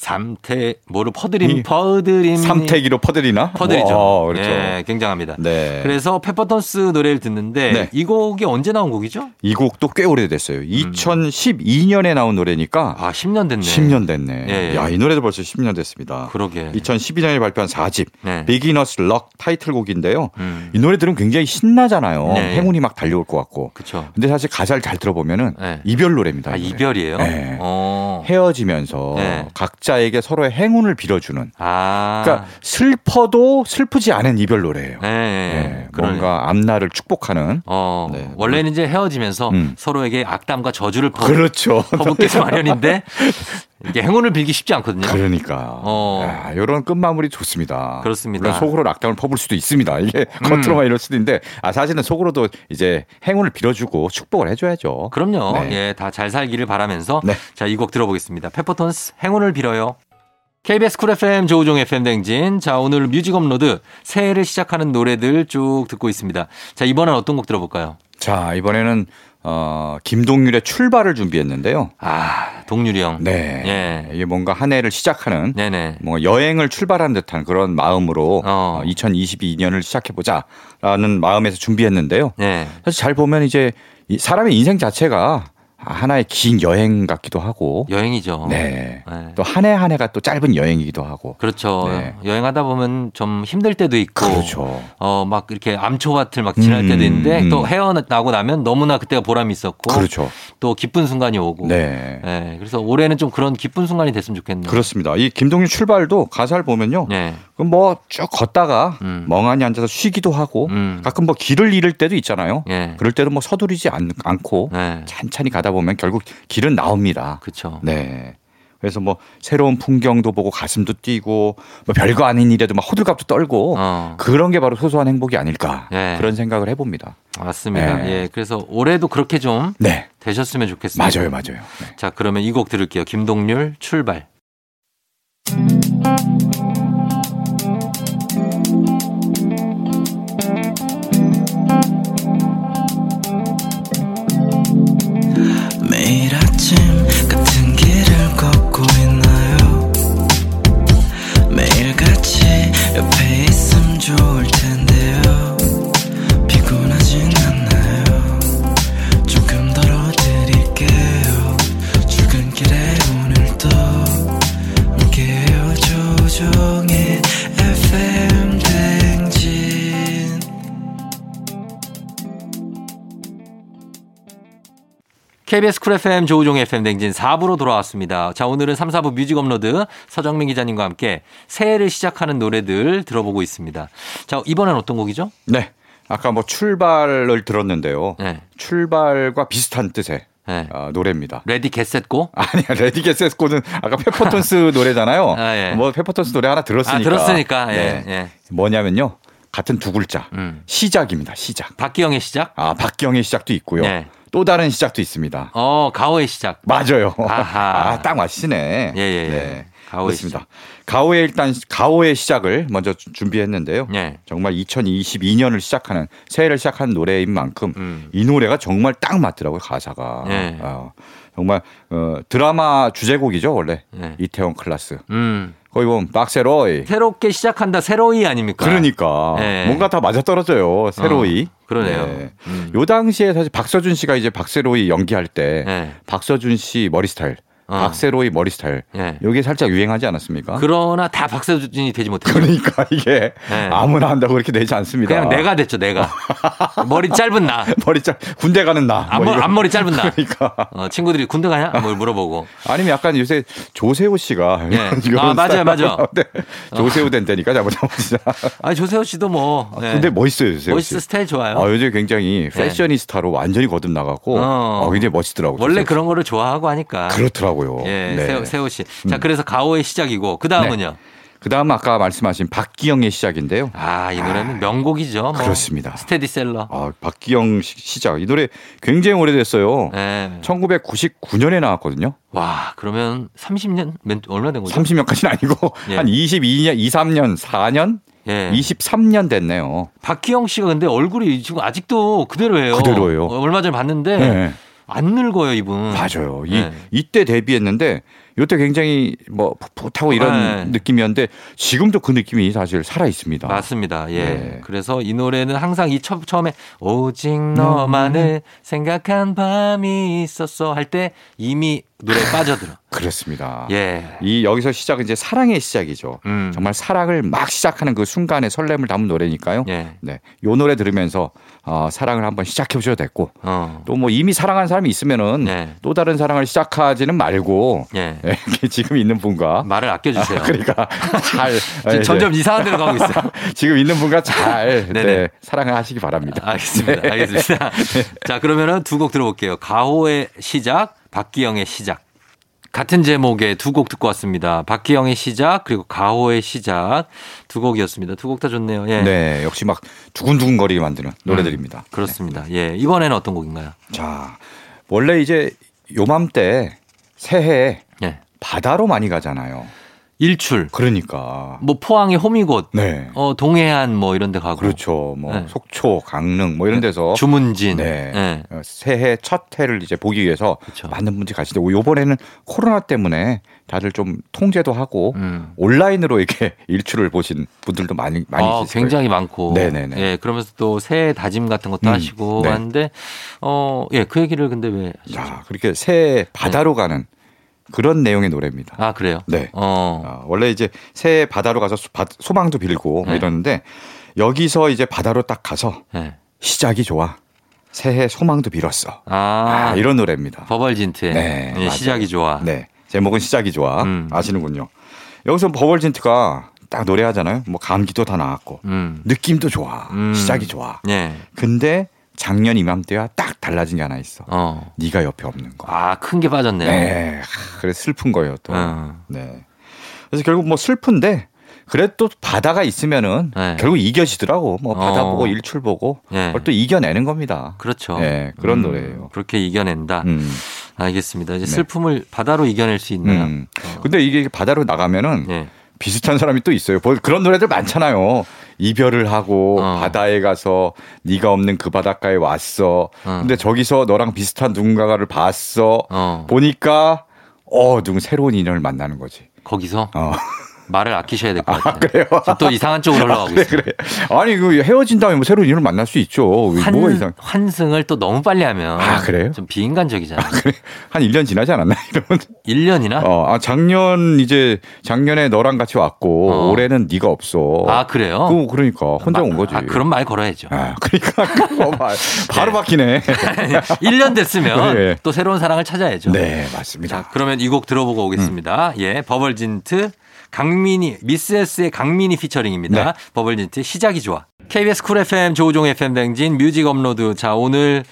삼태 뭐를 퍼드림 이 퍼드림 삼태기로 퍼드리나? 퍼드리죠. 어, 그렇죠. 예, 굉장합니다. 네. 그래서 페퍼톤스 노래를 듣는데 네. 이 곡이 언제 나온 곡이죠? 이 곡도 꽤 오래됐어요. 2012년에 나온 노래니까 아, 10년 됐네. 10년 됐네. 예, 예. 야, 이 노래도 벌써 10년 됐습니다. 그러게. 2012년에 발표한 4집 네. Beginner's Luck 타이틀곡인데요. 음. 이 노래 들으면 굉장히 신나잖아요. 네. 행운이 막 달려올 것 같고. 그렇죠. 근데 사실 가사를 잘 들어보면은 네. 이별 노래입니다. 아, 이. 이별이에요? 네. 어. 헤어지면서 네. 각자에게 서로의 행운을 빌어주는. 아. 그러니까 슬퍼도 슬프지 않은 이별 노래예요. 네, 네, 그러네. 뭔가 앞날을 축복하는. 어, 네. 원래는 이제 헤어지면서 음. 서로에게 악담과 저주를 퍼, 그렇죠. 퍼붓기 마련인데 이게 행운을 빌기 쉽지 않거든요. 그러니까. 어. 이런 끝마무리 좋습니다. 그렇습니다. 물론 속으로 낙담을 퍼볼 수도 있습니다. 이게 음. 겉으로만 이럴 수도 있는데, 아, 사실은 속으로도 이제 행운을 빌어주고 축복을 해줘야죠. 그럼요. 네. 예, 다 잘 살기를 바라면서 네. 자, 이 곡 들어보겠습니다. 페퍼톤스 행운을 빌어요. KBS 쿨 FM 조우종 FM 대행진. 자, 오늘 뮤직 업로드 새해를 시작하는 노래들 쭉 듣고 있습니다. 자, 이번엔 어떤 곡 들어볼까요? 자, 이번에는, 어, 김동률의 출발을 준비했는데요. 아, 동률이 형. 네. 예. 이게 뭔가 한 해를 시작하는 네네. 뭔가 여행을 출발한 듯한 그런 마음으로 어. 어. 2022년을 시작해보자라는 마음에서 준비했는데요. 네. 사실 잘 보면 이제 이 사람의 인생 자체가 하나의 긴 여행 같기도 하고. 여행이죠. 네. 네. 또 한 해 한 해가 또 짧은 여행이기도 하고. 그렇죠. 네. 여행하다 보면 좀 힘들 때도 있고, 그렇죠. 어, 막 이렇게 암초밭을 막 지날 음, 때도 있는데 음. 또 헤어나고 나면 너무나 그때가 보람이 있었고, 그렇죠. 또 기쁜 순간이 오고, 네. 네, 그래서 올해는 좀 그런 기쁜 순간이 됐으면 좋겠네요. 그렇습니다. 이 김동률 출발도 가사를 보면요. 네. 그럼 뭐 쭉 걷다가 음. 멍하니 앉아서 쉬기도 하고 음. 가끔 뭐 길을 잃을 때도 있잖아요. 예. 그럴 때도 뭐 서두르지 않, 않고 네. 찬찬히 가다 보면 결국 길은 나옵니다. 그렇죠. 네. 그래서 뭐 새로운 풍경도 보고 가슴도 뛰고 뭐 별거 아닌 일에도 막 호들갑도 떨고 어. 그런 게 바로 소소한 행복이 아닐까 네. 그런 생각을 해봅니다. 맞습니다. 네. 예. 그래서 올해도 그렇게 좀 네, 되셨으면 좋겠습니다. 맞아요, 맞아요. 네. 자, 그러면 이 곡 들을게요. 김동률 출발. 매 KBS 쿨 FM 조우종 FM 대행진 4부로 돌아왔습니다. 자, 오늘은 3, 4부 뮤직 업로드 서정민 기자님과 함께 새해를 시작하는 노래들 들어보고 있습니다. 자, 이번엔 어떤 곡이죠? 네. 아까 뭐 출발을 들었는데요. 네. 출발과 비슷한 뜻의 네. 어, 노래입니다. Ready Get Set Go? 아니야 Ready Get Set Go는 아까 페퍼톤스 노래잖아요. 아, 예. 뭐 페퍼톤스 노래 하나 들었으니까. 아, 들었으니까. 예, 네. 예. 뭐냐면요. 같은 두 글자. 음. 시작입니다. 시작. 박기영의 시작? 아 박기영의 시작도 있고요. 네. 또 다른 시작도 있습니다. 어, 가오의 시작. 맞아요. 아하. 아, 딱 맞히네. 예, 예, 예. 가오의 그렇습니다. 가오의 일단 가오의 시작을 먼저 주- 준비했는데요. 예. 정말 2022년을 시작하는 새해를 시작하는 노래인 만큼 음. 이 노래가 정말 딱 맞더라고요 가사가. 예. 어, 정말 어, 드라마 주제곡이죠 원래 예. 이태원 클라스. 음. 거기 보면 박세로이. 새롭게 시작한다. 새로이 아닙니까? 그러니까 예. 뭔가 다 맞아 떨어져요 새로이. 어, 그러네요. 네. 음. 요 당시에 사실 박서준 씨가 이제 박세로이 연기할 때 예. 박서준 씨 머리 스타일, 어. 박새로이 머리 스타일 예. 요게 살짝 유행하지 않았습니까? 그러나 다 박서준이 되지 못했죠. 그러니까 이게 네. 아무나 한다고 그렇게 되지 않습니다. 그냥 내가 됐죠, 내가. 머리 짧은 나. 머리 짜 군대 가는 나. 뭐 앞머, 이런. 앞머리 짧은 나. 그러니까 어, 친구들이 군대 가냐? 뭘 물어보고. 아니면 약간 요새 조세호 씨가 예. 아, 맞아요, 스타일 맞아요. 나오는데 조세호 된다니까 잘못 잘못이야. 아, 조세호 씨도 뭐. 예. 근데 멋있어요 조세호 씨. 멋있어, 스타일 좋아요. 아, 요즘 굉장히 패셔니스타로 완전히 거듭 나가고 어. 어, 굉장히 멋있더라고요. 원래. 그런 거를 좋아하고 하니까. 그렇더라고요. 예, 네. 세호, 세호 씨. 자, 그래서 가오의 시작이고, 그 다음은요. 그다음 아까 말씀하신 박기영의 시작인데요. 아, 이 노래는 명곡이죠. 뭐. 그렇습니다. 스테디셀러. 아, 박기영 시- 시작. 이 노래 굉장히 오래됐어요. 예. 1999년에 나왔거든요. 와, 그러면 30년, 몇- 얼마 된 거죠? 30년까지는 아니고 예. 한 22년, 2, 3년, 4년, 예. 23년 됐네요. 박기영 씨가 근데 얼굴이 지금 아직도 그대로예요. 그대로예요. 어, 얼마 전에 봤는데 네. 안 늙어요, 이분. 맞아요. 이 네. 이때 데뷔했는데 이때 굉장히 뭐 풋풋하고 이런 네. 느낌이었는데 지금도 그 느낌이 사실 살아 있습니다. 맞습니다. 예. 네. 그래서 이 노래는 항상 이 처, 처음에 오직 너만을 생각한 밤이 있었어 할 때 이미 노래에 빠져들어. 그렇습니다. 예. 이 여기서 시작은 이제 사랑의 시작이죠. 음. 정말 사랑을 막 시작하는 그 순간의 설렘을 담은 노래니까요. 예. 네, 요 노래 들으면서 어, 사랑을 한번 시작해 보셔도 됐고 어. 또뭐 이미 사랑한 사람이 있으면은 네. 또 다른 사랑을 시작하지는 말고 예. 예, 지금 있는 분과 말을 아껴 주세요. 그러니까 잘 지금 예, 점점 이상한 데로 가고 있어요. 지금 있는 분과 잘 네네. 네, 사랑을 하시기 바랍니다. 알겠습니다. 네. 알겠습니다. 자, 그러면은 두 곡 들어볼게요. 가호의 시작, 박기영의 시작. 같은 제목의 두 곡 듣고 왔습니다. 박기영의 시작, 그리고 가호의 시작. 두 곡이었습니다. 두 곡 다 좋네요. 예. 네, 역시 막 두근두근 거리게 만드는 노래들입니다. 음, 그렇습니다. 예. 이번에는 어떤 곡인가요? 자, 원래 이제 요맘때 새해에 예. 바다로 많이 가잖아요. 일출. 그러니까. 뭐 포항의 호미곶. 네. 어, 동해안 뭐 이런 데 가고. 그렇죠. 뭐 네. 속초, 강릉 뭐 이런 데서 주문진. 네. 네. 어, 새해 첫 해를 이제 보기 위해서 그렇죠. 많은 분들이 가시는데 요번에는 코로나 때문에 다들 좀 통제도 하고 음. 온라인으로 이렇게 일출을 보신 분들도 많이 많이 아, 굉장히 많고. 네네네. 예, 그러면서 또 새해 다짐 같은 것도 음, 하시고 네. 하는데 어, 예, 그 얘기를 근데 왜 하시죠? 자, 그렇게 새해 바다로 가는 그런 내용의 노래입니다. 아, 그래요? 네. 어. 아, 원래 이제 새해 바다로 가서 소- 바- 소망도 빌고 네. 이러는데 여기서 이제 바다로 딱 가서 예. 시작이 좋아. 새해 소망도 빌었어. 아, 아, 이런 노래입니다. 버벌진트의 네, 예. 시작이 좋아. 네. 제목은 시작이 좋아. 음. 아시는군요. 여기서 버벌진트가 딱 노래하잖아요. 뭐 감기도 다 나았고 음. 느낌도 좋아. 음. 시작이 좋아. 예. 근데 작년 이맘때와 딱 달라진 게 하나 있어. 어. 네가 옆에 없는 거. 아, 큰 게 빠졌네요. 네. 하, 그래 슬픈 거예요 또. 어. 네. 그래서 결국 뭐 슬픈데 그래도 또 바다가 있으면은 네. 결국 이겨지더라고. 뭐 바다 어. 보고 일출 보고 예. 그걸 또 이겨내는 겁니다. 그렇죠. 네, 그런 음, 노래예요. 그렇게 이겨낸다. 음. 알겠습니다. 이제 네. 슬픔을 바다로 이겨낼 수 있나요? 음. 근데 이게 바다로 나가면은 예. 비슷한 사람이 또 있어요. 뭐 그런 노래들 많잖아요. 이별을 하고 어. 바다에 가서 네가 없는 그 바닷가에 왔어. 어. 근데 저기서 너랑 비슷한 누군가를 봤어. 어. 보니까 어 누구 새로운 인연을 만나는 거지. 거기서 어. 말을 아끼셔야 될것아 같아요. 그래요. 지금 또 이상한 쪽으로 흘러가고 그래 있어요. 그래. 아니 그 헤어진 다음에 뭐 새로운 인연을 만날 수 있죠. 뭐가 환, 이상? 환승을 또 너무 빨리 하면 아, 그래요? 좀 비인간적이잖아요. 그래 한 1년 지나지 않았나 이러면 1년이나? 어, 아 작년 이제 작년에 너랑 같이 왔고 어. 올해는 네가 없어. 아, 그래요? 그 그러니까 혼자 온 거지. 아, 그런 말 걸어야죠. 아, 그러니까 그거 봐. 바로 바뀌네. 1년 됐으면 네. 또 새로운 사랑을 찾아야죠. 네, 맞습니다. 자, 그러면 이 곡 들어보고 오겠습니다. 예, 버벌진트 강민희 미스 S의 강민희 피처링입니다. 네. 버벌진트 시작이 좋아. KBS 쿨 FM 조우종 FM 대행진 뮤직 업로드. 자, 오늘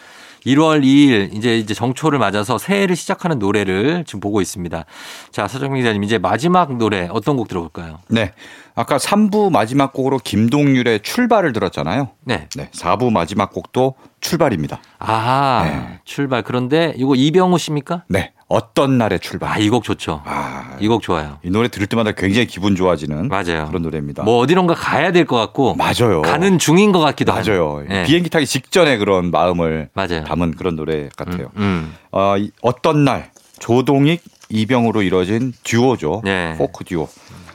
1월 2일 이제 이제 정초를 맞아서 새해를 시작하는 노래를 지금 보고 있습니다. 자, 서정민 기자님 이제 마지막 노래 어떤 곡 들어볼까요? 네. 아까 3부 마지막 곡으로 김동률의 출발을 들었잖아요. 네. 네. 4부 마지막 곡도 출발입니다. 아, 네. 출발. 그런데 이거 이병우 씨입니까? 네. 어떤 날의 출발. 아, 이 곡 좋죠. 아, 이 곡 좋아요. 이 노래 들을 때마다 굉장히 기분 좋아지는 맞아요. 그런 노래입니다. 뭐 어디론가 가야 될 것 같고 맞아요. 가는 중인 것 같기도 하고. 맞아요. 네. 비행기 타기 직전에 그런 마음을 맞아요. 담은 그런 노래 같아요. 음, 음. 어, 이 어떤 날 조동익 이병으로 이뤄진 듀오죠. 네. 포크 듀오.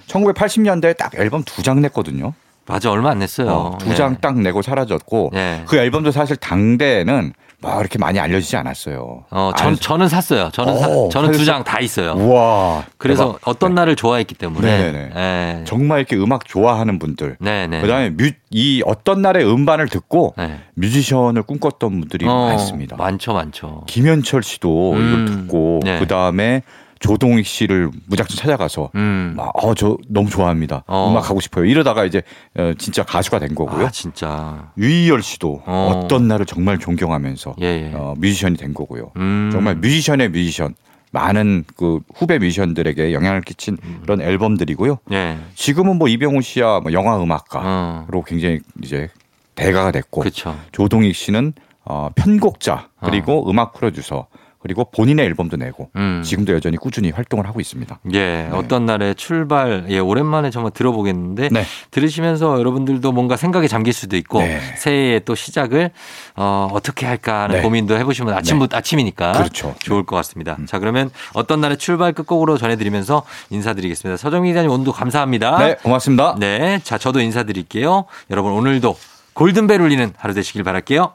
1980년대에 딱 앨범 두 장 냈거든요. 맞아 얼마 안 냈어요. 어, 두장 딱 내고 사라졌고 네. 그 앨범도 사실 당대에는 뭐 이렇게 많이 알려지지 않았어요. 어, 전 알- 저는 샀어요. 저는 사- 어, 저는 두? 장 다 있어요. 우와. 그래서 대박. 어떤 날을 좋아했기 때문에. 네. 정말 이렇게 음악 좋아하는 분들. 네네. 그다음에 뮤, 이 어떤 날의 음반을 듣고 네. 뮤지션을 꿈꿨던 분들이 어, 많습니다. 많죠, 많죠. 김현철 씨도 음, 이걸 듣고 네. 그다음에 조동익 씨를 무작정 찾아가서 음. 막, 어, 저 너무 좋아합니다. 어. 음악 하고 싶어요. 이러다가 이제 어, 진짜 가수가 된 거고요. 아, 진짜. 유희열 씨도 어. 어. 떤 날을 정말 존경하면서 예, 예. 어, 뮤지션이 된 거고요. 음. 정말 뮤지션의 뮤지션. 많은 그 후배 뮤지션들에게 영향을 끼친 음. 그런 앨범들이고요. 예. 지금은 뭐 이병우 씨야 뭐 영화 음악가로 어. 굉장히 이제 대가가 됐고 그렇죠. 조동익 씨는 어, 편곡자 그리고 음악 프로듀서 그리고 본인의 앨범도 내고 음. 지금도 여전히 꾸준히 활동을 하고 있습니다. 예, 어떤 날의 출발, 예, 오랜만에 정말 들어보겠는데, 네. 들으시면서 여러분들도 뭔가 생각에 잠길 수도 있고, 네. 새해의 또 시작을, 어, 어떻게 할까 하는 네. 고민도 해보시면 아침부터, 아침이니까. 그렇죠. 좋을 것 같습니다. 자, 그러면 어떤 날의 출발 끝곡으로 전해드리면서 인사드리겠습니다. 서정민 기자님 오늘도 감사합니다. 네, 고맙습니다. 네. 자, 저도 인사드릴게요. 여러분 오늘도 골든벨 울리는 하루 되시길 바랄게요.